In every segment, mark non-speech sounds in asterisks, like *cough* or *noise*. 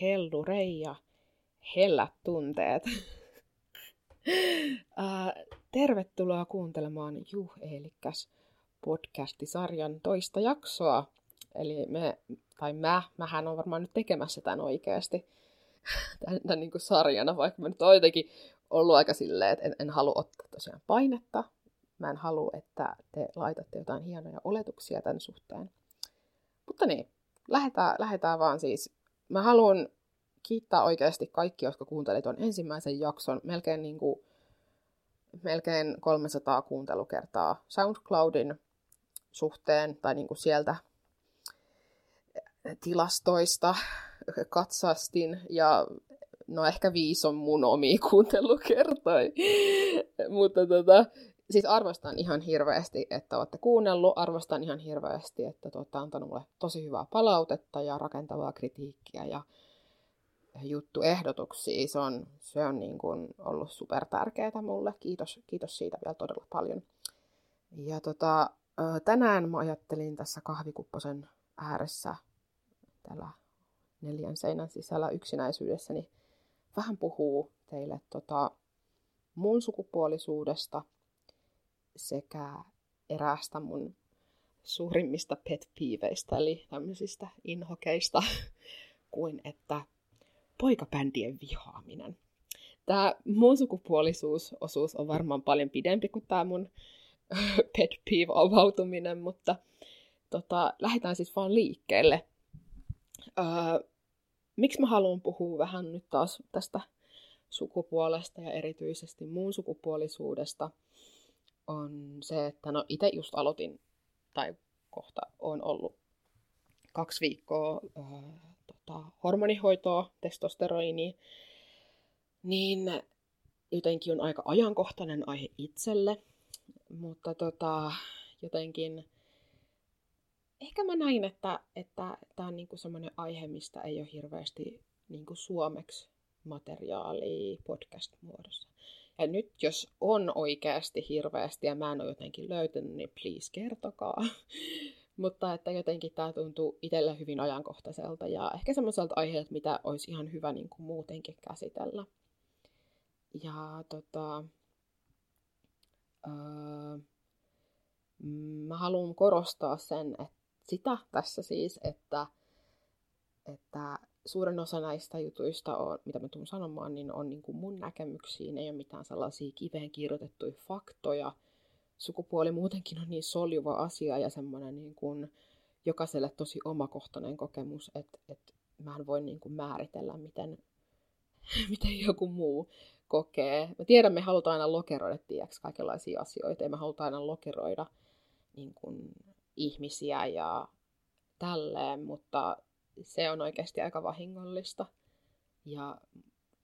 hellurei ja hellät tunteet. *laughs* tervetuloa kuuntelemaan Juh Eelikäs podcastisarjan toista jaksoa. Eli me, tai mä, mähän on varmaan nyt tekemässä tämän oikeasti *laughs* tämän, tämän niin kuin sarjana, vaikka mä nyt oon jotenkin ollut aika silleen, että en, en halua ottaa tosiaan painetta. Mä en halua, että te laitatte jotain hienoja oletuksia tämän suhteen. Mutta niin, lähdetään, lähdetään vaan siis. Mä haluan kiittää oikeasti kaikki, jotka kuuntelivat tuon ensimmäisen jakson. Melkein, niin kuin, melkein 300 kuuntelukertaa SoundCloudin suhteen tai niin kuin sieltä tilastoista katsastin ja no ehkä viisi on mun omi kuuntelukertoja. *laughs* Mutta tota, siis arvostan ihan hirveästi, että olette kuunnellut. Arvostan ihan hirveästi, että olette antanut mulle tosi hyvää palautetta ja rakentavaa kritiikkiä ja juttuehdotuksia. Se on, se on niin kuin ollut super tärkeää mulle. Kiitos, kiitos siitä vielä todella paljon. Ja tota, tänään mä ajattelin tässä kahvikupposen ääressä täällä neljän seinän sisällä yksinäisyydessäni vähän puhuu teille tota, mun sukupuolisuudesta sekä eräästä mun suurimmista pet peeveistä, eli tämmöisistä inhokeista, *laughs* kuin että poikabändien vihaaminen. Tämä mun sukupuolisuusosuus on varmaan paljon pidempi kuin tämä mun *laughs* pet peeve avautuminen, mutta tota, lähdetään siis vaan liikkeelle. Öö, miksi mä haluan puhua vähän nyt taas tästä sukupuolesta ja erityisesti muun sukupuolisuudesta, on se, että no itse just aloitin, tai kohta on ollut kaksi viikkoa öö, tota, hormonihoitoa, testosteroinia, niin jotenkin on aika ajankohtainen aihe itselle, mutta tota, jotenkin ehkä mä näin, että tämä että on niinku semmoinen aihe, mistä ei ole hirveästi niinku suomeksi materiaalia podcast-muodossa. Ja nyt jos on oikeasti hirveästi ja mä en ole jotenkin löytänyt, niin please kertokaa. *laughs* Mutta että jotenkin tämä tuntuu itselle hyvin ajankohtaiselta ja ehkä semmoiselta aiheelta, mitä olisi ihan hyvä niin kuin muutenkin käsitellä. Ja tota, öö, mä haluan korostaa sen, että sitä tässä siis, että, että suurin osa näistä jutuista, on, mitä mä tulen sanomaan, niin on niin kuin mun näkemyksiin, ei ole mitään sellaisia kiveen kirjoitettuja faktoja. Sukupuoli muutenkin on niin soljuva asia ja semmoinen niin kuin jokaiselle tosi omakohtainen kokemus, että, että mä en voi niin kuin määritellä, miten, *laughs* miten joku muu kokee. Mä tiedän, me halutaan aina lokeroida, tiedäks, kaikenlaisia asioita, ja me halutaan aina lokeroida niin kuin, ihmisiä ja tälleen, mutta se on oikeasti aika vahingollista. Ja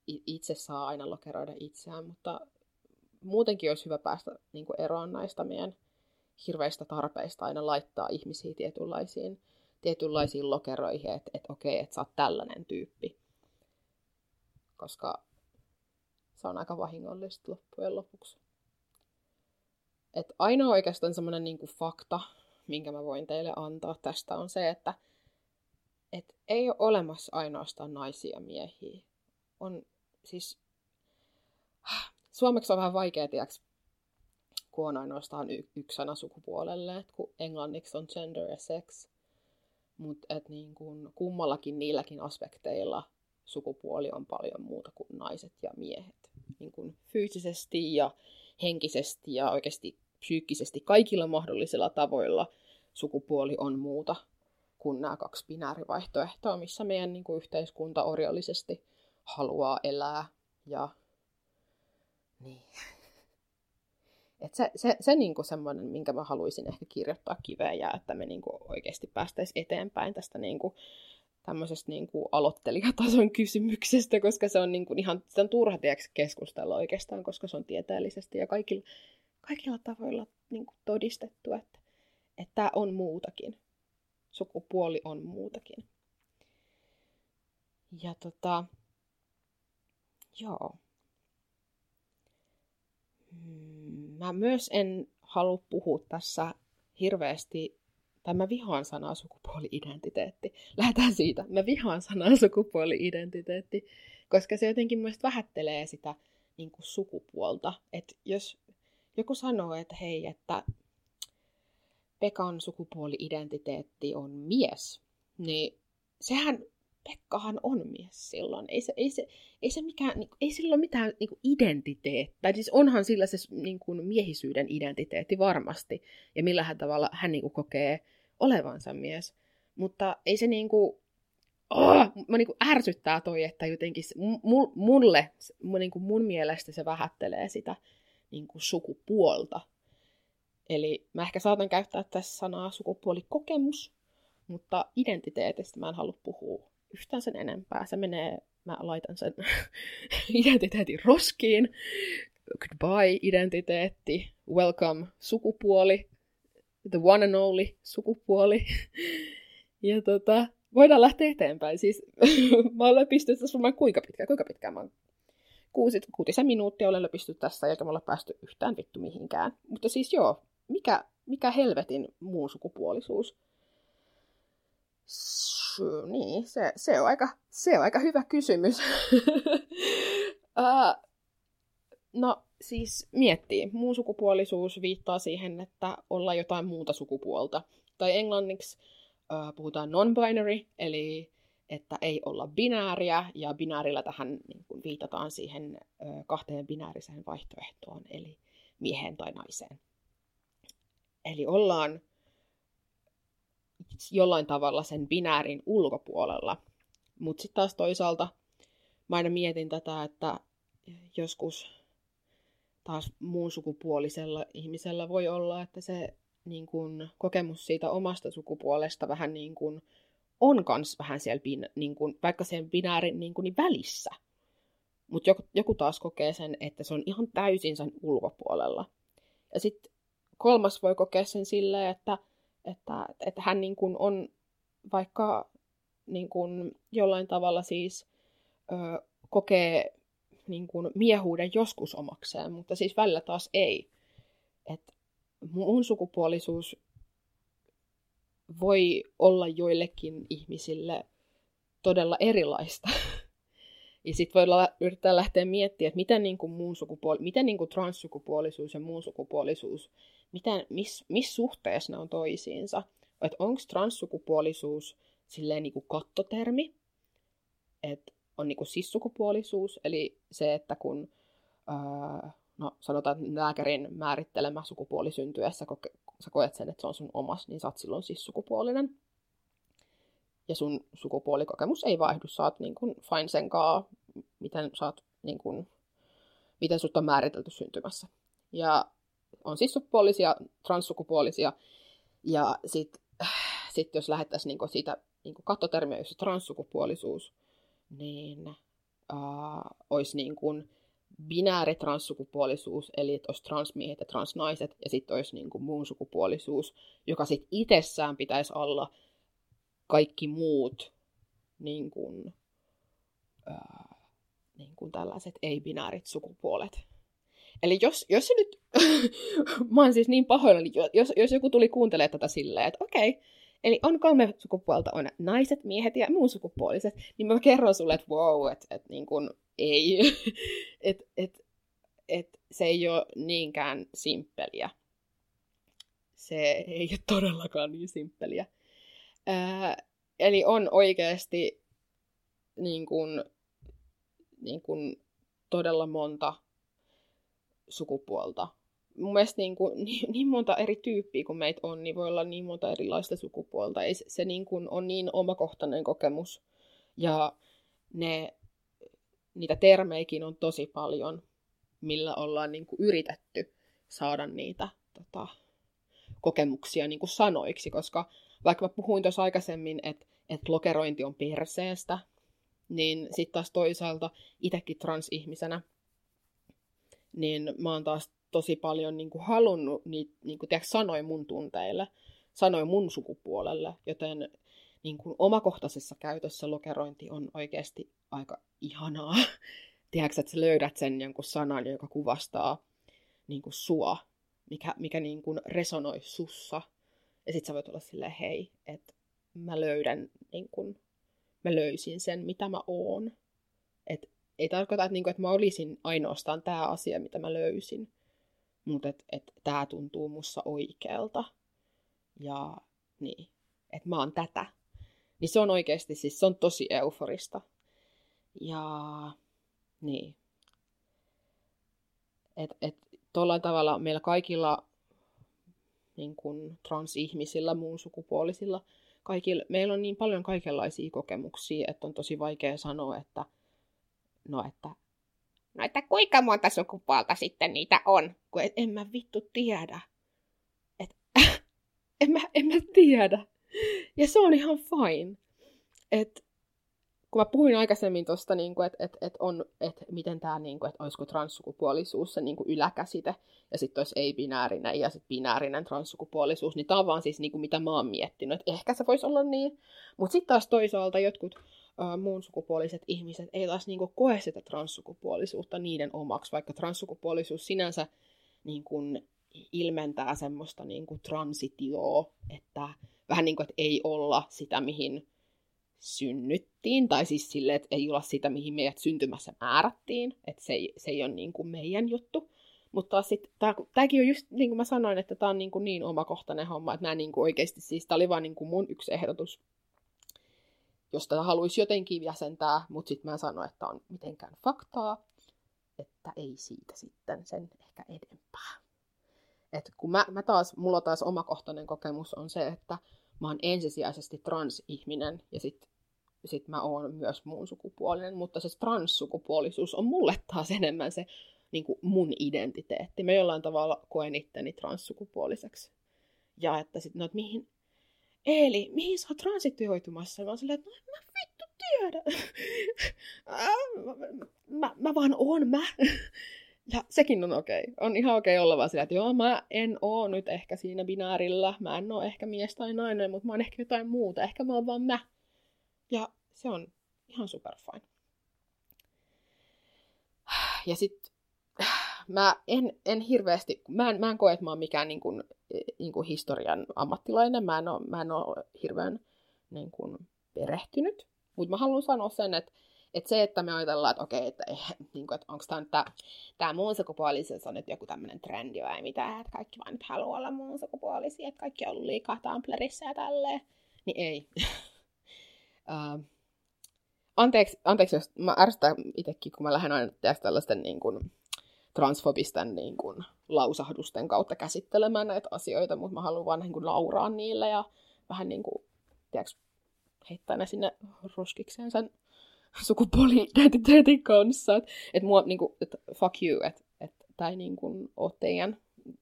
itse saa aina lokeroida itseään, mutta muutenkin olisi hyvä päästä niin kuin eroon näistä meidän hirveistä tarpeista aina laittaa ihmisiä tietynlaisiin, tietynlaisiin lokeroihin, että, että okei, että sä oot tällainen tyyppi. Koska se on aika vahingollista loppujen lopuksi. Et ainoa oikeastaan semmoinen niin fakta, minkä mä voin teille antaa tästä, on se, että et ei ole olemassa ainoastaan naisia miehiä. On siis... Suomeksi on vähän vaikea, tiiäks, kun on ainoastaan y- yksi sana sukupuolelle, että kun englanniksi on gender ja sex. Mutta niin kummallakin niilläkin aspekteilla sukupuoli on paljon muuta kuin naiset ja miehet. Niin kun fyysisesti ja henkisesti ja oikeasti psyykkisesti kaikilla mahdollisilla tavoilla sukupuoli on muuta kuin nämä kaksi binäärivaihtoehtoa, missä meidän niin kuin yhteiskunta orjallisesti haluaa elää. Ja niin. *laughs* Et se, se, se niin kuin semmoinen, minkä mä haluaisin ehkä kirjoittaa kiveen ja että me niin kuin oikeasti päästäisiin eteenpäin tästä niin kuin, tämmöisestä niin kuin aloittelijatason *laughs* kysymyksestä, koska se on niin kuin ihan se on turha keskustella oikeastaan, koska se on tieteellisesti ja kaikilla, kaikilla tavoilla niin kuin todistettu, että, että tämä on muutakin. Sukupuoli on muutakin. Ja tota, joo. Mm, mä myös en halua puhua tässä hirveästi tai mä vihaan sanaa sukupuoli-identiteetti. *laughs* Lähdetään siitä. Mä vihaan sanaa sukupuoli-identiteetti, koska se jotenkin myös vähättelee sitä niin kuin sukupuolta. Että jos joku sanoo, että hei, että Pekan sukupuoli-identiteetti on mies, niin sehän Pekkahan on mies silloin. Ei se, ei se, ei se mikään, niin, ei sillä ole mitään niin kuin identiteettiä. Siis onhan sillä se niin kuin miehisyyden identiteetti varmasti. Ja millähän tavalla hän niin kuin kokee olevansa mies. Mutta ei se niin kuin, oh, mä niin kuin ärsyttää toi, että jotenkin mulle, mulle niin kuin mun mielestä se vähättelee sitä niin kuin sukupuolta. Eli mä ehkä saatan käyttää tässä sanaa sukupuolikokemus, mutta identiteetistä mä en halua puhua yhtään sen enempää. Se menee, mä laitan sen *laughs* identiteetin roskiin. Goodbye identiteetti, welcome sukupuoli, the one and only sukupuoli. *laughs* ja tota, voidaan lähteä eteenpäin. Siis *laughs* mä olen löpisty tässä varmaan kuinka pitkään, kuinka pitkään mä oon kuusi, kuutisen minuuttia olen löpisty tässä, eikä me olla päästy yhtään vittu mihinkään. Mutta siis joo, mikä, mikä helvetin muun sukupuolisuus? niin, se, se, on aika, se on aika hyvä kysymys. *laughs* uh, no siis miettii, muun sukupuolisuus viittaa siihen, että ollaan jotain muuta sukupuolta. Tai englanniksi uh, puhutaan non-binary, eli että ei olla binääriä, ja binäärillä tähän niin kuin viitataan siihen uh, kahteen binääriseen vaihtoehtoon, eli mieheen tai naiseen. Eli ollaan jollain tavalla sen binäärin ulkopuolella. Mutta sitten taas toisaalta mä aina mietin tätä, että joskus taas muun sukupuolisella ihmisellä voi olla, että se niin kun, kokemus siitä omasta sukupuolesta vähän niin kun, on kans vähän siellä, bin, niin kun, vaikka sen binäärin niin kun, niin välissä. Mutta joku, joku taas kokee sen, että se on ihan täysin sen ulkopuolella. Ja sitten kolmas voi kokea sen silleen, että että, että hän niin kuin on vaikka niin kuin jollain tavalla siis ö, kokee niin kuin miehuuden joskus omakseen, mutta siis välillä taas ei. Et mun sukupuolisuus voi olla joillekin ihmisille todella erilaista. *laughs* ja sitten voi yrittää lähteä miettimään, että miten, niin kuin muun sukupuoli- miten niin kuin transsukupuolisuus ja muun sukupuolisuus miten, miss, miss suhteessa ne on toisiinsa. Että onko transsukupuolisuus silleen niin kuin kattotermi, että on niin kuin sissukupuolisuus, eli se, että kun öö, no, sanotaan, että lääkärin määrittelemä sukupuoli syntyessä, koke, sä koet sen, että se on sun omas, niin sä oot silloin sissukupuolinen. Ja sun sukupuolikokemus ei vaihdu, sä oot niin fine sen kaa, miten sä oot, niin miten sut on määritelty syntymässä. Ja on sukupuolisia, transsukupuolisia. Ja sitten sit jos lähettäisiin niinku siitä niinku kattotermiä, jossa transsukupuolisuus, niin äh, olisi niin kuin binääri transsukupuolisuus, eli että olisi transmiehet ja transnaiset, ja sitten olisi niin kuin muun sukupuolisuus, joka sitten itsessään pitäisi olla kaikki muut niin kuin, äh, niin kuin tällaiset ei-binäärit sukupuolet. Eli jos, jos se nyt, *laughs* mä oon siis niin pahoillani, jos, jos joku tuli kuuntelemaan tätä silleen, että okei, okay, eli on kolme sukupuolta, on naiset, miehet ja muun sukupuoliset, niin mä kerron sulle, että wow, että et, niin kuin ei, *laughs* että et, et, se ei ole niinkään simppeliä. Se ei ole todellakaan niin simppeliä. Ää, eli on oikeasti niin kuin, niin kuin todella monta sukupuolta. Mun mielestä niin, kuin, *laughs* niin, niin monta eri tyyppiä kuin meitä on, niin voi olla niin monta erilaista sukupuolta. Ei, se, se niin kuin on niin omakohtainen kokemus. Ja ne, niitä termeikin on tosi paljon, millä ollaan niin kuin yritetty saada niitä tota, kokemuksia niin kuin sanoiksi, koska vaikka mä puhuin tuossa aikaisemmin, että, että lokerointi on perseestä, niin sitten taas toisaalta itsekin transihmisenä niin mä oon taas tosi paljon niin kuin halunnut niitä niin kuin, tiedätkö, sanoja mun tunteille, sanoja mun sukupuolelle, joten niin kuin omakohtaisessa käytössä lokerointi on oikeasti aika ihanaa. *laughs* Tiedätkö, että sä löydät sen jonkun sanan, joka kuvastaa niin kuin sua, mikä, mikä niin kuin resonoi sussa. Ja sit sä voit olla silleen, hei, että mä löydän, niin kun, mä löysin sen, mitä mä oon. Et ei tarkoita, että, niin kun, että mä olisin ainoastaan tämä asia, mitä mä löysin, mutta että et, tämä tuntuu mussa oikealta. Ja niin, että mä oon tätä. Niin se on oikeasti, siis se on tosi euforista. Ja niin. Et, et, tuollain tavalla meillä kaikilla niin kuin transihmisillä, muun sukupuolisilla, kaikilla, meillä on niin paljon kaikenlaisia kokemuksia, että on tosi vaikea sanoa, että no että no että kuinka monta sukupuolta sitten niitä on, kun et, en mä vittu tiedä. Et, *laughs* en, mä, en mä tiedä. Ja se on ihan fine. Et, kun mä puhuin aikaisemmin tuosta, niin että et, et on, et miten tämä, niin että olisiko transsukupuolisuus se niin kuin yläkäsite, ja sitten olisi ei-binäärinen ja sitten binäärinen transsukupuolisuus, niin tämä on vaan siis niin kuin, mitä mä oon miettinyt, että ehkä se voisi olla niin. Mutta sitten taas toisaalta jotkut muun sukupuoliset ihmiset ei taas niin koe sitä transsukupuolisuutta niiden omaksi, vaikka transsukupuolisuus sinänsä niin kuin, ilmentää semmoista niin kuin, transitioa, että vähän niin kuin, että ei olla sitä, mihin synnyttiin, tai siis silleen, että ei olla sitä, mihin meidät syntymässä määrättiin, että se ei, se ei ole niin kuin meidän juttu. Mutta sitten, tämäkin on just niin kuin mä sanoin, että tämä on niin, kuin niin omakohtainen homma, että mä niin kuin oikeasti, siis tämä oli vaan niin kuin mun yksi ehdotus, josta haluaisi jotenkin jäsentää, mutta sitten mä sanoin, että on mitenkään faktaa, että ei siitä sitten sen ehkä edempää. Et kun mä, mä taas, mulla taas omakohtainen kokemus on se, että mä oon ensisijaisesti transihminen ja sitten sit mä oon myös muun sukupuolinen, mutta se transsukupuolisuus on mulle taas enemmän se niin kuin mun identiteetti. Mä jollain tavalla koen itteni transsukupuoliseksi. Ja että sitten, no, että mihin, Eeli, mihin sä oot transitioitumassa? Mä oon silleen, että no mä vittu tiedä. *laughs* mä, mä, vaan oon mä. *laughs* Ja sekin on okei. Okay. On ihan okei okay olla vaan sillä, että joo, mä en oo nyt ehkä siinä binäärillä. Mä en oo ehkä mies tai nainen, mutta mä oon ehkä jotain muuta. Ehkä mä oon vaan mä. Ja se on ihan super fine. *sighs* Ja sit *sighs* mä en, en hirveästi, mä en, mä en koe, että mä oon mikään niin kuin, niin kuin historian ammattilainen. Mä en oo, mä en oo hirveän niin kuin, perehtynyt. Mutta mä haluan sanoa sen, että että se, että me ajatellaan, että okei, että, eh, niin kuin, että onko tämä tämä, tämä muun sukupuolisuus on nyt joku tämmöinen trendi vai mitä, että kaikki vaan nyt haluaa olla muun sukupuolisia, että kaikki on ollut liikaa Tumblrissa ja tälleen, niin ei. *laughs* uh, anteeksi, anteeksi, jos mä ärsytän itsekin, kun mä lähden aina tällaisten niin kuin, transfobisten niin kuin, lausahdusten kautta käsittelemään näitä asioita, mutta mä haluan vaan niin kuin, nauraa niille ja vähän niin kuin, tiedätkö, heittää ne sinne roskikseen sen *laughs* sukupuoli-identiteetin kanssa. Että et mua, niinku, et fuck you, että et, tämä ei niinku ole teidän,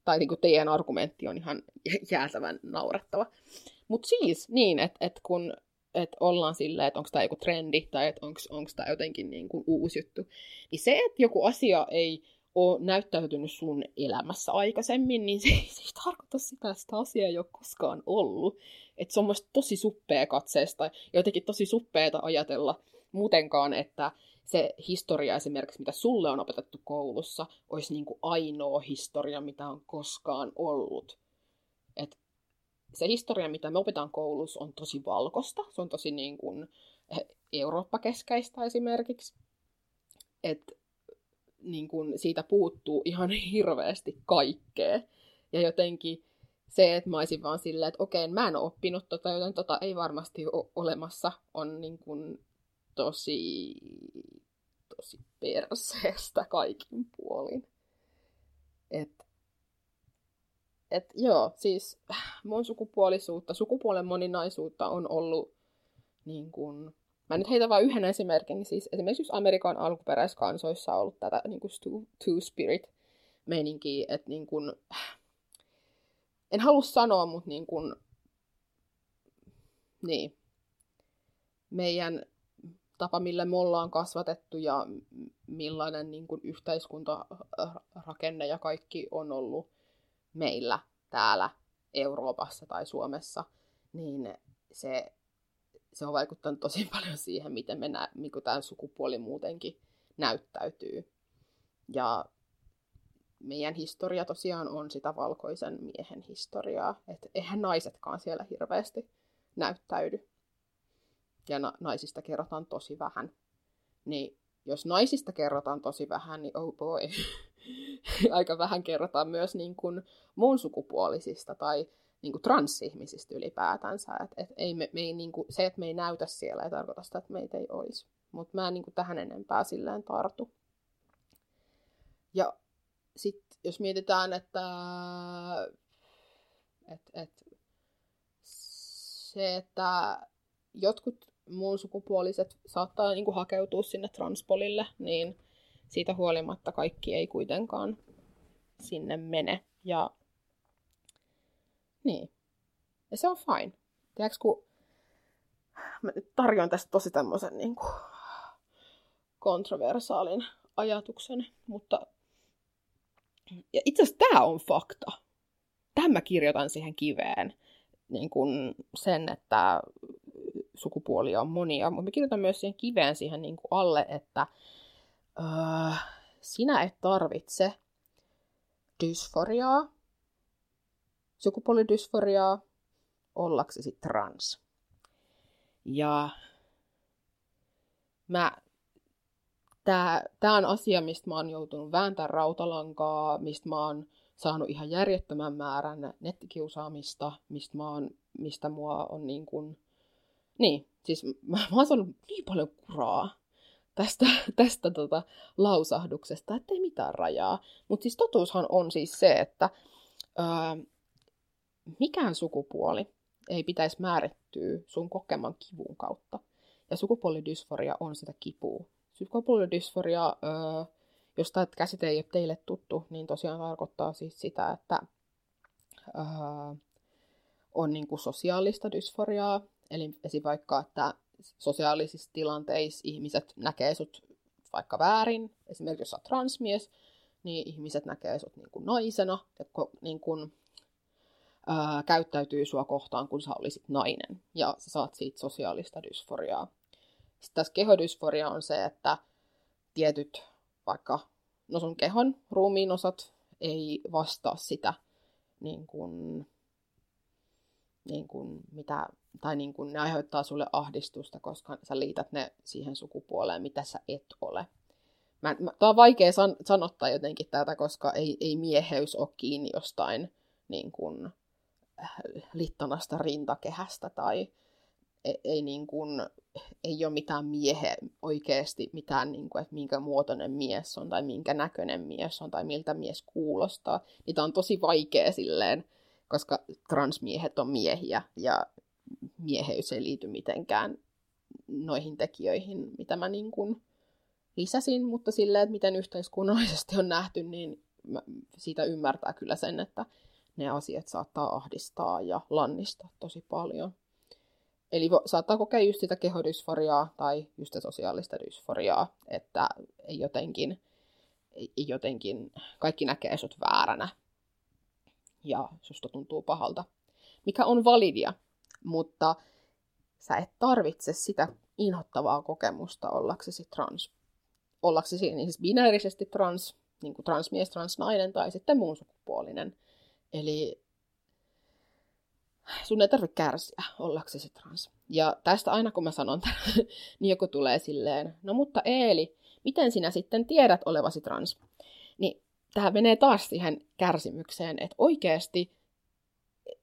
tai niinku teidän argumentti on ihan jäätävän naurettava. Mutta siis niin, että et kun et ollaan silleen, että onko tämä joku trendi, tai että onko tämä jotenkin niinku uusi juttu, niin se, että joku asia ei ole näyttäytynyt sun elämässä aikaisemmin, niin *laughs* se, se ei tarkoita sitä, että sitä asiaa ei ole koskaan ollut. Että se on tosi suppea katseesta ja jotenkin tosi suppeeta ajatella, muutenkaan, että se historia esimerkiksi, mitä sulle on opetettu koulussa, olisi niin kuin ainoa historia, mitä on koskaan ollut. Et se historia, mitä me opetaan koulussa, on tosi valkosta. Se on tosi niin kuin Eurooppa-keskeistä esimerkiksi. Et niin kuin siitä puuttuu ihan *laughs* hirveästi kaikkea. Ja jotenkin se, että mä olisin vaan silleen, että okei, mä en ole oppinut tota, joten tota ei varmasti ole olemassa, on niin kuin tosi, tosi perseestä kaikin puolin. Et, et joo, siis mun sukupuolisuutta, sukupuolen moninaisuutta on ollut niin kuin, mä nyt heitän vain yhden esimerkin, niin siis esimerkiksi jos Amerikan alkuperäiskansoissa on ollut tätä niin kuin two-spirit meininkiä, että niin kuin, en halua sanoa, mutta niin kuin, niin, meidän tapa, millä me ollaan kasvatettu ja millainen niin kuin yhteiskuntarakenne ja kaikki on ollut meillä täällä Euroopassa tai Suomessa, niin se, se on vaikuttanut tosi *laughs* paljon siihen, miten me nä, niin tämä sukupuoli muutenkin näyttäytyy. Ja meidän historia tosiaan on sitä valkoisen miehen historiaa. Että eihän naisetkaan siellä hirveästi näyttäydy. Ja na- naisista kerrotaan tosi vähän. Niin jos naisista kerrotaan tosi vähän, niin oh boy. *laughs* Aika vähän kerrotaan myös niin kuin muun sukupuolisista tai niin kuin transihmisistä ylipäätänsä. Et, et ei me, me ei, niin kuin, se, että me ei näytä siellä, ei tarkoita sitä, että meitä ei olisi. Mutta mä en niin kuin tähän enempää silleen tartu. Ja sitten jos mietitään, että et, et, se, että jotkut muun sukupuoliset saattaa niin kuin hakeutua sinne transpolille, niin siitä huolimatta kaikki ei kuitenkaan sinne mene. Ja niin. Ja se on fine. Tiedätkö, kun mä nyt tarjoan tästä tosi tämmöisen niin kuin, kontroversaalin ajatuksen, mutta ja itse asiassa tämä on fakta. Tämä mä kirjoitan siihen kiveen. Niin kuin sen, että sukupuolia on monia, mutta mä kirjoitan myös siihen kiveen siihen niin kuin alle, että öö, sinä et tarvitse dysforiaa, sukupuolidysforiaa, ollaksesi trans. Ja mä Tämä, tämä on asia, mistä mä oon joutunut vääntämään rautalankaa, mistä mä oon saanut ihan järjettömän määrän nettikiusaamista, mistä, mä oon, mistä mua on niin kuin... Niin, siis mä, mä oon saanut niin paljon kuraa tästä, tästä tota lausahduksesta, että ei mitään rajaa. Mutta siis totuushan on siis se, että ää, mikään sukupuoli ei pitäisi määrittyä sun kokeman kivun kautta. Ja sukupuolidysforia on sitä kipua. Sukupuolidysforia, öö, jos tämä käsite ei ole teille tuttu, niin tosiaan tarkoittaa siis sitä, että öö, on niin kuin sosiaalista dysforiaa. Eli esim. vaikka, että sosiaalisissa tilanteissa ihmiset näkee sut vaikka väärin. Esimerkiksi jos sä oot transmies, niin ihmiset näkee sut niin kuin naisena ja niin kuin, ää, käyttäytyy sua kohtaan, kun sä olisit nainen. Ja sä saat siitä sosiaalista dysforiaa. Sitten tässä kehodysforia on se, että tietyt vaikka no sun kehon ruumiin osat ei vastaa sitä niin kuin, niin kuin mitä, tai niin kuin ne aiheuttaa sulle ahdistusta, koska sä liität ne siihen sukupuoleen, mitä sä et ole. Mä, mä, tää on vaikea san, sanottaa jotenkin tätä, koska ei, ei mieheys ole kiinni jostain niin kuin, littanasta rintakehästä tai ei, ei, niin kuin, ei ole mitään miehe oikeasti, mitään, niin kuin, että minkä muotoinen mies on tai minkä näköinen mies on tai miltä mies kuulostaa. Niitä on tosi vaikea silleen, koska transmiehet on miehiä ja mieheys ei liity mitenkään noihin tekijöihin, mitä mä niin kuin lisäsin, mutta silleen, että miten yhteiskunnallisesti on nähty, niin siitä ymmärtää kyllä sen, että ne asiat saattaa ahdistaa ja lannistaa tosi paljon. Eli saattaa kokea just sitä kehodysforiaa tai just sitä sosiaalista dysforiaa, että ei jotenkin, ei jotenkin, kaikki näkee sut vääränä ja susta tuntuu pahalta, mikä on validia, mutta sä et tarvitse sitä inhottavaa kokemusta ollaksesi trans. Ollaksesi niin siis binäärisesti trans, niin kuin transmies, transnainen tai sitten muun sukupuolinen. Eli sun ei tarvitse kärsiä ollaksesi trans. Ja tästä aina kun mä sanon tämän, *laughs* niin joku tulee silleen, no mutta Eeli, miten sinä sitten tiedät olevasi trans? Niin tämä menee taas siihen kärsimykseen, että oikeasti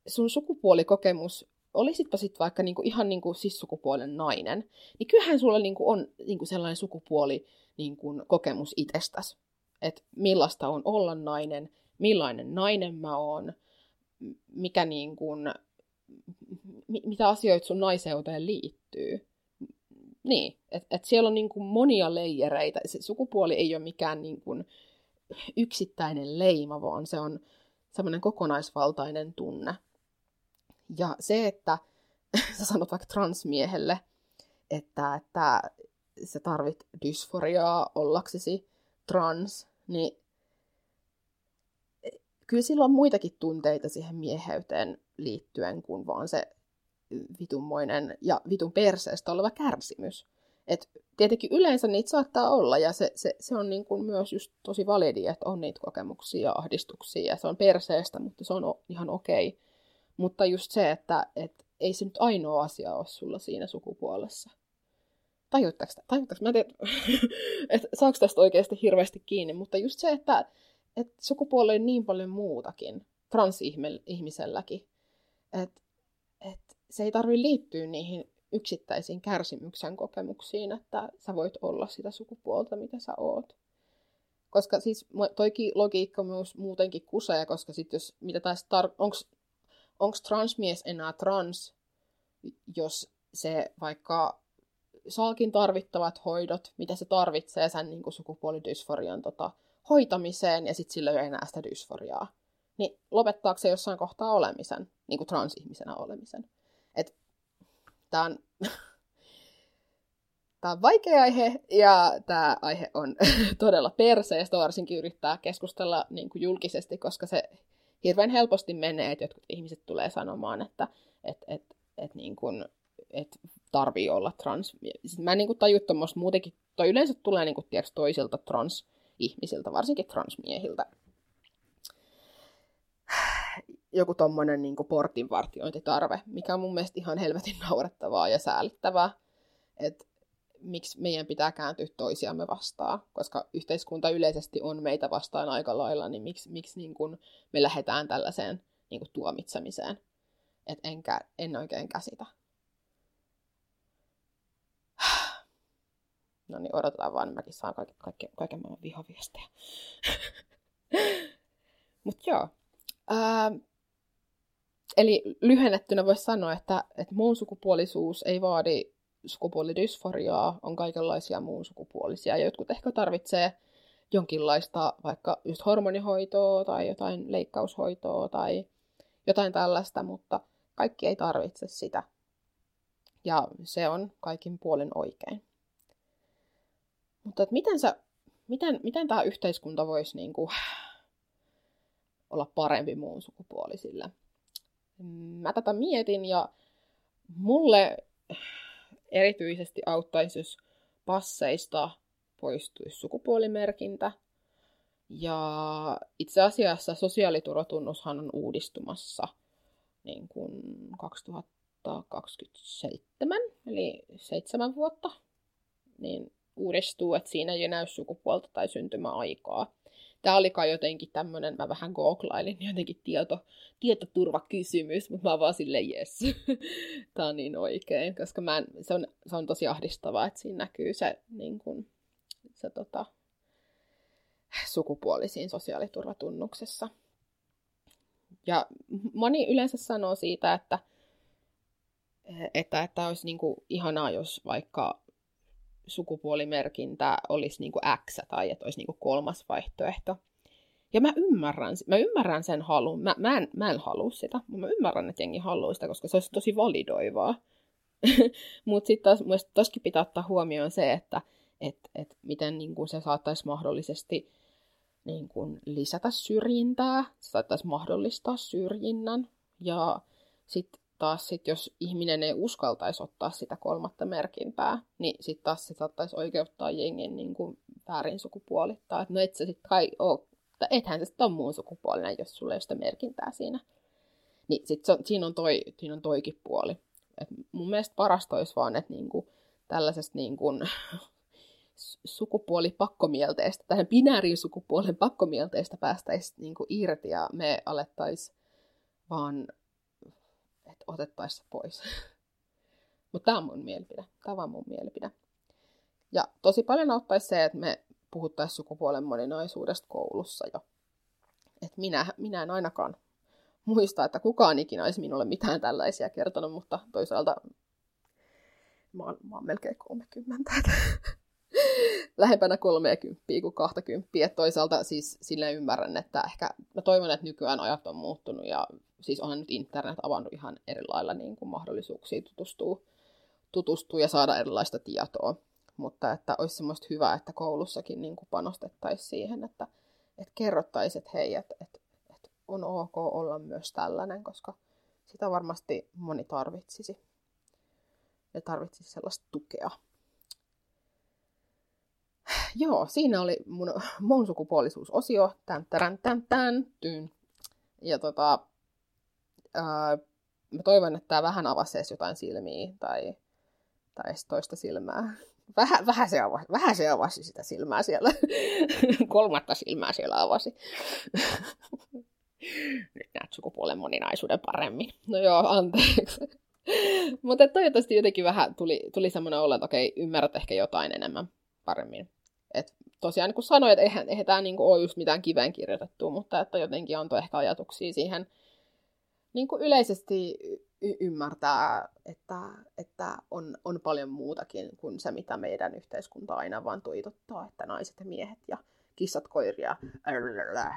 sun sukupuolikokemus, olisitpa sitten vaikka niinku, ihan niinku sissukupuolen nainen, niin kyllähän sulla niinku on niinku sellainen sukupuoli niinku, kokemus itsestäsi. Että millaista on olla nainen, millainen nainen mä oon, mikä niin kuin, mitä asioita sun naiseuteen liittyy. Niin, että et siellä on niin kuin monia leijereitä. Se sukupuoli ei ole mikään niin kuin yksittäinen leima, vaan se on semmoinen kokonaisvaltainen tunne. Ja se, että *laughs* sä sanot vaikka transmiehelle, että, että sä tarvit dysforiaa ollaksesi trans, niin kyllä sillä on muitakin tunteita siihen mieheyteen liittyen kuin vaan se vitunmoinen ja vitun perseestä oleva kärsimys. Et tietenkin yleensä niitä saattaa olla, ja se, se, se on niin kuin myös just tosi validi, että on niitä kokemuksia ja ahdistuksia, ja se on perseestä, mutta se on ihan okei. Okay. Mutta just se, että et ei se nyt ainoa asia ole sulla siinä sukupuolessa. Tajuutteko Tajuutteko? Mä en tiedä, *laughs* että saako tästä oikeasti hirveästi kiinni, mutta just se, että, että sukupuoli on niin paljon muutakin, transihmiselläkin, että, että se ei tarvitse liittyä niihin yksittäisiin kärsimyksen kokemuksiin, että sä voit olla sitä sukupuolta, mitä sä oot. Koska siis toikin logiikka myös muutenkin kusee, koska sit jos, mitä taas tar- onks, onks transmies enää trans, jos se vaikka saakin tarvittavat hoidot, mitä se tarvitsee sen niin sukupuolidysforian tota, hoitamiseen, ja sitten sillä ei ole enää sitä dysforiaa. Niin lopettaako se jossain kohtaa olemisen, niin kuin transihmisenä olemisen? Tämä on, *laughs* tämä on vaikea aihe ja tämä aihe on *laughs* todella perseestä, varsinkin yrittää keskustella niin kuin julkisesti, koska se hirveän helposti menee, että jotkut ihmiset tulee sanomaan, että et, et, et niin kuin, et tarvii olla trans. Sitten mä en niin kuin muutenkin, toi yleensä tulee niin kuin, tiedätkö, toisilta trans-ihmisiltä, varsinkin transmiehiltä *sighs* joku tommonen niin portinvartiointitarve, mikä on mun mielestä ihan helvetin naurettavaa ja säällittävää. Että miksi meidän pitää kääntyä toisiamme vastaan, koska yhteiskunta yleisesti on meitä vastaan aika lailla, niin miksi, miksi niin kun me lähdetään tällaiseen niin kuin tuomitsemiseen. Et enkä, en oikein käsitä. No niin, odotetaan vaan, mäkin saan kaiken, kaiken, kaiken maailman vihaviestejä. *laughs* Mutta joo. Ää, Eli lyhennettynä voisi sanoa, että, että muun sukupuolisuus ei vaadi sukupuolidysforiaa, on kaikenlaisia muun sukupuolisia. Jotkut ehkä tarvitsee jonkinlaista vaikka just hormonihoitoa tai jotain leikkaushoitoa tai jotain tällaista, mutta kaikki ei tarvitse sitä. Ja se on kaikin puolin oikein. Mutta että miten, sä, miten, miten tämä yhteiskunta voisi niinku olla parempi muun sukupuolisille? mä tätä mietin ja mulle erityisesti auttaisi, jos passeista poistuisi sukupuolimerkintä. Ja itse asiassa sosiaaliturvatunnushan on uudistumassa niin kuin 2027, eli seitsemän vuotta, niin uudistuu, että siinä ei näy sukupuolta tai syntymäaikaa tämä oli kai jotenkin tämmöinen, mä vähän googlailin, jotenkin tieto, tietoturvakysymys, mutta mä vaan silleen yes, *laughs* tämä on niin oikein, koska mä en, se, on, se on tosi ahdistavaa, että siinä näkyy se, niin kun, se tota, sukupuoli siinä sosiaaliturvatunnuksessa. Ja moni yleensä sanoo siitä, että, että, että olisi niin kuin ihanaa, jos vaikka sukupuolimerkintä olisi niin kuin X tai että olisi niin kuin kolmas vaihtoehto. Ja mä ymmärrän, mä ymmärrän sen halun. Mä, mä, en, mä en halua sitä, mutta mä ymmärrän, että jengi haluaa sitä, koska se olisi tosi validoivaa. *laughs* mutta sitten taas mielestäni toskin pitää ottaa huomioon se, että et, et miten niin kuin se saattaisi mahdollisesti niin kuin lisätä syrjintää, se saattaisi mahdollistaa syrjinnän. Ja sitten taas sit, jos ihminen ei uskaltaisi ottaa sitä kolmatta merkintää, niin sitten taas se saattaisi oikeuttaa jengin niin kuin väärin sukupuolittaa. Että no et sä sitten kai oo, ethän sä sitten ole muun sukupuolinen, jos sulla ei ole sitä merkintää siinä. Niin sit se, siinä, on toi, siinä on toikin puoli. Et mun mielestä parasta olisi vaan, että niinku, tällaisesta niinku, *laughs* sukupuolipakkomielteestä, tähän binäärin sukupuolen pakkomielteestä päästäisiin niinku irti ja me alettaisiin vaan otettaisiin pois. *laughs* Mutta tämä on mun mielipide. Tämä on mun mielipide. Ja tosi paljon auttaisi se, että me puhuttaisiin sukupuolen moninaisuudesta koulussa jo. Et minä, minä en ainakaan muista, että kukaan ikinä olisi minulle mitään tällaisia kertonut, mutta toisaalta mä oon, mä oon melkein 30. *laughs* Lähempänä 30 kuin 20. Et toisaalta siis sille ymmärrän, että ehkä mä toivon, että nykyään ajat on muuttunut ja siis onhan nyt internet avannut ihan eri lailla niin kuin mahdollisuuksia tutustua, tutustua ja saada erilaista tietoa. Mutta että olisi semmoista hyvää, että koulussakin niin kuin panostettaisiin siihen, että, että kerrottaisiin, että hei, että, että, että on ok olla myös tällainen, koska sitä varmasti moni tarvitsisi. Ja tarvitsisi sellaista tukea. joo, siinä oli mun, mun sukupuolisuusosio. Tän, tän, tän, tän, tyn. Ja tota, ää, mä toivon, että tämä vähän avasi jotain silmiä tai, tai toista silmää. *laughs* Vähän, vähän, se avasi, vähän se avasi sitä silmää siellä. *laughs* Kolmatta silmää siellä avasi. *laughs* Nyt näet sukupuolen moninaisuuden paremmin. No joo, anteeksi. Mutta toivottavasti jotenkin vähän tuli, tuli semmoinen olo, että okei, ymmärrät ehkä jotain enemmän paremmin. Et tosiaan niin kuin sanoin, että eihän, eihän tämä niin ole just mitään kiveen kirjoitettu, mutta että jotenkin antoi ehkä ajatuksia siihen niin kuin yleisesti y- ymmärtää, että, että on, on paljon muutakin kuin se, mitä meidän yhteiskunta aina vaan tuitottaa, että naiset ja miehet ja kissat, koiria,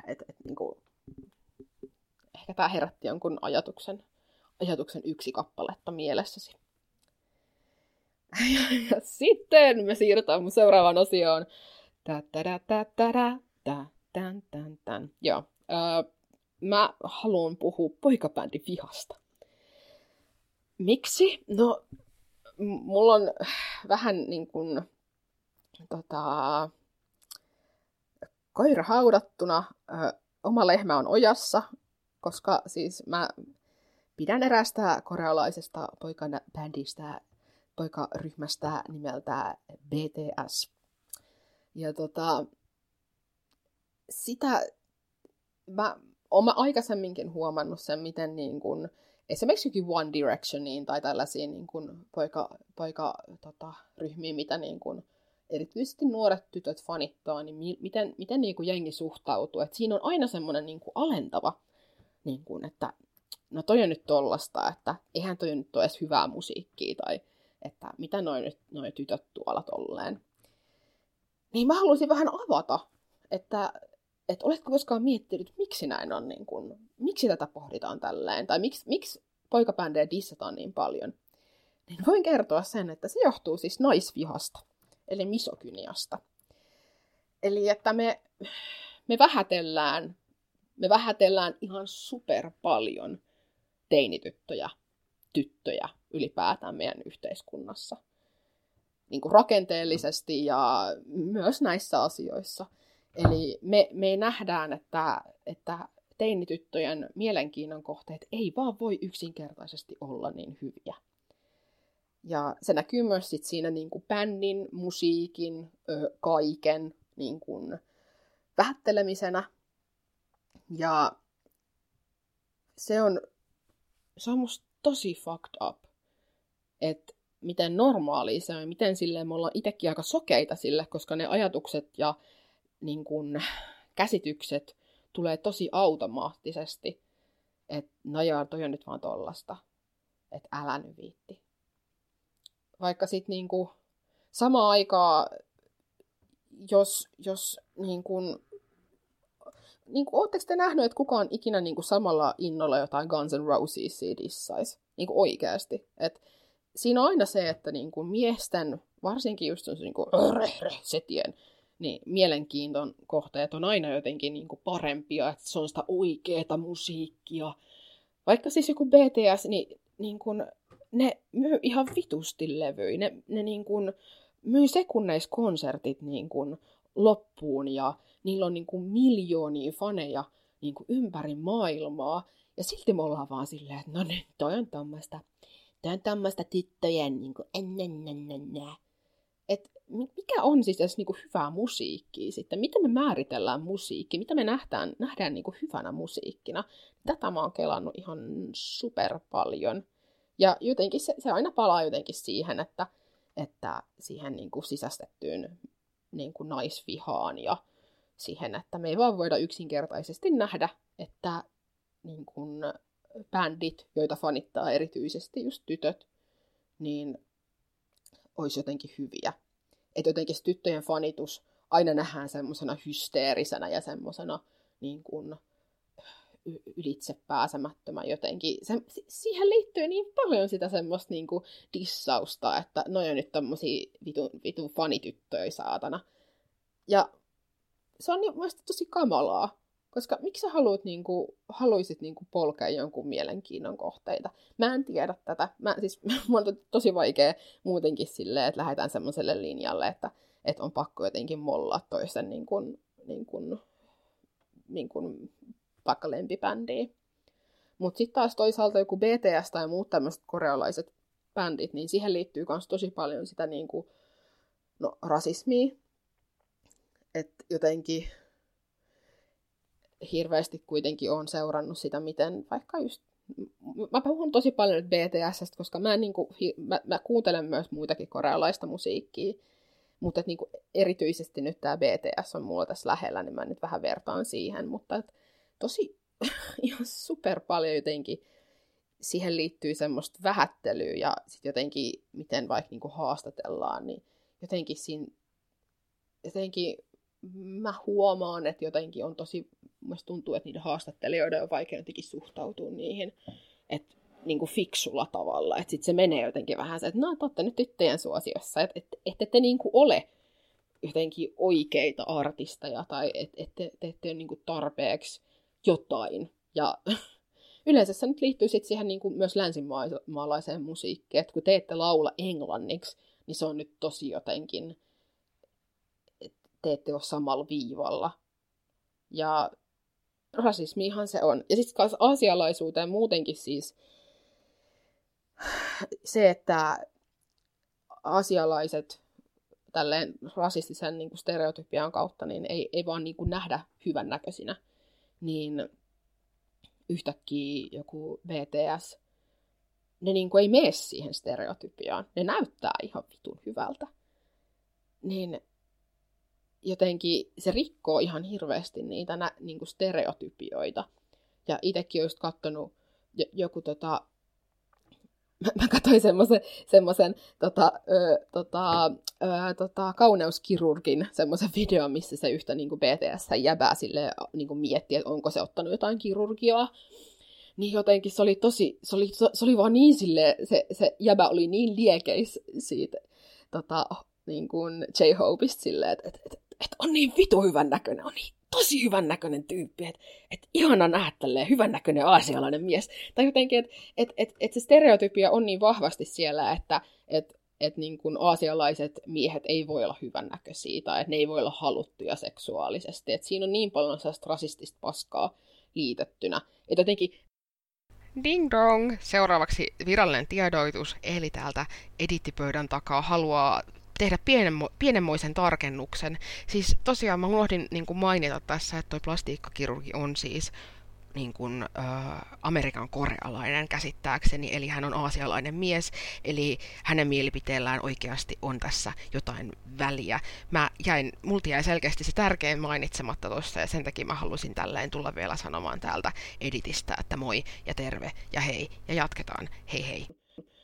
että et, niin kuin, ehkä tämä herätti jonkun ajatuksen, ajatuksen yksi kappaletta mielessäsi. Ja sitten me siirrytään mun seuraavaan osioon. Joo. Mä haluan puhua poikabändin vihasta. Miksi? No, mulla on vähän niin kuin, tota, koira haudattuna, oma lehmä on ojassa, koska siis mä pidän erästä korealaisesta poikabändistä, poikaryhmästä nimeltä BTS. Ja tota, sitä mä oon aikaisemminkin huomannut sen, miten niin kun, esimerkiksi jokin One Directioniin tai tällaisiin niin kun poika, poika tota, ryhmiin, mitä niin kun, erityisesti nuoret tytöt fanittaa, niin mi- miten, miten niin kuin jengi suhtautuu. Et siinä on aina semmoinen niin kuin alentava, niin kuin, että no toi on nyt tollasta, että eihän toi nyt ole edes hyvää musiikkia, tai että mitä noin nyt noi tytöt tuolla tolleen. Niin mä haluaisin vähän avata, että, että oletko koskaan miettinyt, miksi näin on, niin kuin, miksi tätä pohditaan tälleen, tai miksi, miksi poikabändejä dissataan niin paljon. Niin voin kertoa sen, että se johtuu siis naisvihasta eli misokyniasta. Eli että me, me vähätellään, me vähätellään ihan super paljon teinityttöjä, tyttöjä ylipäätään meidän yhteiskunnassa. Niin kuin rakenteellisesti ja myös näissä asioissa. Eli me, me nähdään, että, että teinityttöjen mielenkiinnon kohteet ei vaan voi yksinkertaisesti olla niin hyviä. Ja se näkyy myös sit siinä niin kuin bändin, musiikin, ö, kaiken niin kuin vähättelemisenä. Ja se on, se on musta tosi fucked up, että miten normaali se on, miten silleen me ollaan itsekin aika sokeita sille, koska ne ajatukset ja niin kun, käsitykset tulee tosi automaattisesti, että no joo, toi on nyt vaan tollasta, että älä nyt viitti vaikka sitten niinku samaan aikaa, jos, jos niinku, niinku, ootteko te nähnyt, että kukaan ikinä niinku samalla innolla jotain Guns N' Roses dissaisi? Niinku oikeasti. Et siinä on aina se, että niinku miesten, varsinkin just se niinku, setien, niin mielenkiinton kohteet on aina jotenkin niinku parempia, että se on sitä oikeeta musiikkia. Vaikka siis joku BTS, niin, niin kun, ne myy ihan vitusti levyjä. Ne, ne niin kuin myy sekunneiskonsertit niin kuin loppuun ja niillä on niin kuin miljoonia faneja niin kuin ympäri maailmaa. Ja silti me ollaan vaan silleen, että no nyt toi on tämmöistä, toi on tämmöistä tyttöjen niin kuin Et mikä on siis edes niin hyvää musiikkia sitten? Miten me määritellään musiikki? Mitä me nähdään, nähdään niin hyvänä musiikkina? Tätä mä oon kelannut ihan super paljon. Ja jotenkin se, se aina palaa jotenkin siihen, että, että siihen niin kuin sisästettyyn niin kuin naisvihaan ja siihen, että me ei vaan voida yksinkertaisesti nähdä, että niin kuin bändit, joita fanittaa erityisesti just tytöt, niin olisi jotenkin hyviä. Että jotenkin se tyttöjen fanitus aina nähdään semmoisena hysteerisenä ja semmoisena niin kuin, ylitse pääsemättömän jotenkin. Se, siihen liittyy niin paljon sitä semmoista niin kuin dissausta, että no on nyt tommosia vitun, vitun fanityttöjä saatana. Ja se on mielestäni tosi kamalaa, koska miksi sä haluat, niin kuin, haluaisit niin kuin, polkea jonkun mielenkiinnon kohteita? Mä en tiedä tätä. Mä, siis, *laughs* mun on tosi vaikea muutenkin silleen, että lähdetään semmoiselle linjalle, että, että on pakko jotenkin mollaa toisen niin kuin, niin kuin, niin kuin, vaikka lempibändiä. Mutta sitten taas toisaalta joku BTS tai muut tämmöiset korealaiset bändit, niin siihen liittyy myös tosi paljon sitä niin kuin, no, rasismia. Että jotenkin hirveästi kuitenkin olen seurannut sitä, miten vaikka just mä puhun tosi paljon nyt BTSstä, koska mä, niin kuin, mä, mä kuuntelen myös muitakin korealaista musiikkia, mutta niin kuin, erityisesti nyt tämä BTS on mulla tässä lähellä, niin mä nyt vähän vertaan siihen, mutta et, tosi *laughs* ihan super paljon jotenkin siihen liittyy semmoista vähättelyä ja sitten jotenkin, miten vaikka niin kuin haastatellaan, niin jotenkin siinä, jotenkin mä huomaan, että jotenkin on tosi, musta tuntuu, että niiden haastattelijoiden on vaikea jotenkin suhtautua niihin, että niin kuin fiksulla tavalla, että sitten se menee jotenkin vähän se, että no, te olette nyt tyttöjen suosiossa, että et, ette te niin kuin ole jotenkin oikeita artisteja tai että et te, te ette ole niin kuin tarpeeksi jotain. Ja *laughs* yleensä se nyt liittyy sitten siihen niin kuin myös länsimaalaiseen musiikkiin, että kun te ette laula englanniksi, niin se on nyt tosi jotenkin te ette ole samalla viivalla. Ja rasismihan se on. Ja sitten myös asialaisuuteen muutenkin siis se, että asialaiset tälleen rasistisen niin kuin stereotypian kautta niin ei, ei vaan niin kuin nähdä hyvännäköisinä, niin yhtäkkiä joku BTS, ne niin kuin ei mene siihen stereotypiaan. Ne näyttää ihan vitun hyvältä. Niin jotenkin se rikkoo ihan hirveästi niitä nä, niin kuin stereotypioita. Ja itsekin olisit katsonut joku tota, mä, katsoin semmoisen, semmoisen tota, ö, tota, ö, tota, kauneuskirurgin semmoisen videon, missä se yhtä niin kuin BTS jäbää sille niin kuin miettii, että onko se ottanut jotain kirurgiaa. Niin jotenkin se oli tosi, se oli, se oli vaan niin sille, se, se jäbä oli niin liekeis siitä tota, niin kuin J-Hopeista silleen, että, että, että että on niin vitu hyvän näköinen, on niin tosi hyvän näköinen tyyppi, että et ihana nähdä tälleen hyvän näköinen aasialainen mies. Tai jotenkin, että et, et, et se stereotypia on niin vahvasti siellä, että et, et niin kuin aasialaiset miehet ei voi olla hyvännäköisiä tai että ne ei voi olla haluttuja seksuaalisesti. Et siinä on niin paljon sellaista rasistista paskaa liitettynä. Että jotenkin Ding dong! Seuraavaksi virallinen tiedoitus, eli täältä edittipöydän takaa haluaa tehdä pienenmo- pienenmoisen tarkennuksen. Siis tosiaan mä unohdin niin kuin mainita tässä, että toi plastiikkakirurgi on siis niin kuin, äh, Amerikan korealainen käsittääkseni, eli hän on aasialainen mies, eli hänen mielipiteellään oikeasti on tässä jotain väliä. Mä jäin, multa jäi selkeästi se tärkein mainitsematta tuossa, ja sen takia mä halusin tälleen tulla vielä sanomaan täältä editistä, että moi ja terve ja hei, ja jatketaan, hei hei.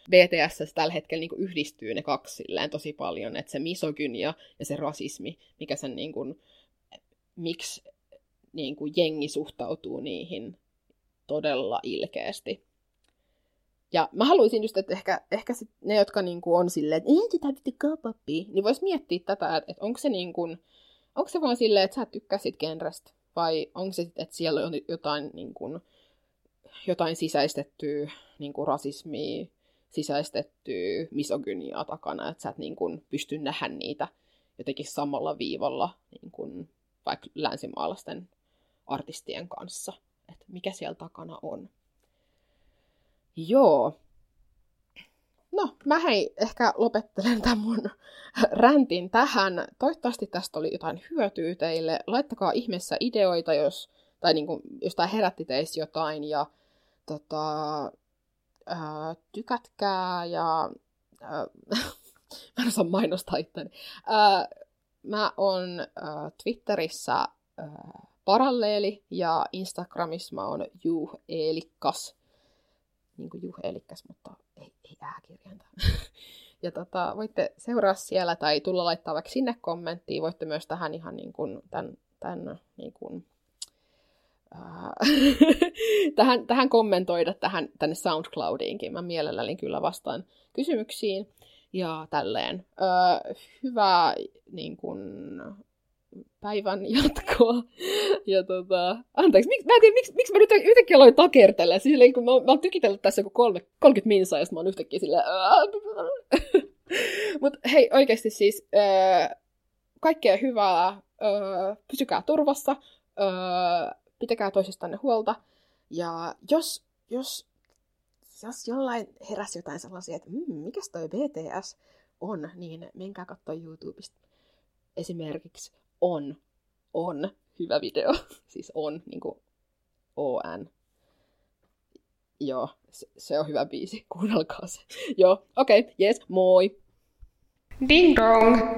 BTS tällä hetkellä niin kuin yhdistyy ne kaksi silleen tosi paljon, että se misogynia ja se rasismi, mikä sen niin kuin, miksi niin kuin jengi suhtautuu niihin todella ilkeästi. Ja mä haluaisin just, että ehkä, ehkä sit ne, jotka niin kuin on silleen, että ei tätä vittu kapappi, niin vois miettiä tätä, että, että onko se niin kuin, onko se vaan silleen, että sä tykkäsit genrestä, vai onko se, että siellä on jotain, niin kuin, jotain sisäistettyä niin kuin rasismia, sisäistettyä misogyniaa takana, että sä et niin kuin pysty nähdä niitä jotenkin samalla viivalla niin kuin vaikka länsimaalaisten artistien kanssa, että mikä siellä takana on. Joo. No, mä hei, ehkä lopettelen tämän mun räntin tähän. Toivottavasti tästä oli jotain hyötyä teille. Laittakaa ihmeessä ideoita, jos, tai niin kuin, jos tämä herätti teissä jotain. Ja tota, ää, tykätkää ja ää, *laughs* mä en osaa mainostaa itteni. Ää, mä oon ää, Twitterissä ää, paralleeli ja Instagramissa mä oon Juh Eelikkas. Niin kuin Juh Eelikkas, mutta ei, ei ääkirjainta. *laughs* ja tota, voitte seuraa siellä tai tulla laittaa vaikka sinne kommenttiin. Voitte myös tähän ihan niin kuin tämän, tämän niin kuin *laughs* tähän, tähän kommentoida tähän, tänne SoundCloudiinkin. Mä mielelläni kyllä vastaan kysymyksiin ja tälleen. Öö, hyvää niin kun, päivän jatkoa. *laughs* Ja tota, anteeksi, miksi, mä en tiedä, miksi, miksi mä nyt yhtäkkiä aloin takertella. Siis kun mä, mä oon tykitellyt tässä joku 30 minsaa, ja mä oon yhtäkkiä silleen... *laughs* Mutta hei, oikeasti siis... Öö, kaikkea hyvää, öö, pysykää turvassa, öö, pitäkää toisistanne huolta. Ja jos, jos, jos jollain heräsi jotain sellaisia, että mmm, mikä toi BTS on, niin menkää katsoa YouTubesta. Esimerkiksi on, on hyvä video. *laughs* siis on, niin kuin ON. Joo, se, se on hyvä biisi. *laughs* Kuunnelkaa se. Joo, okei, okay, yes, moi! Ding dong!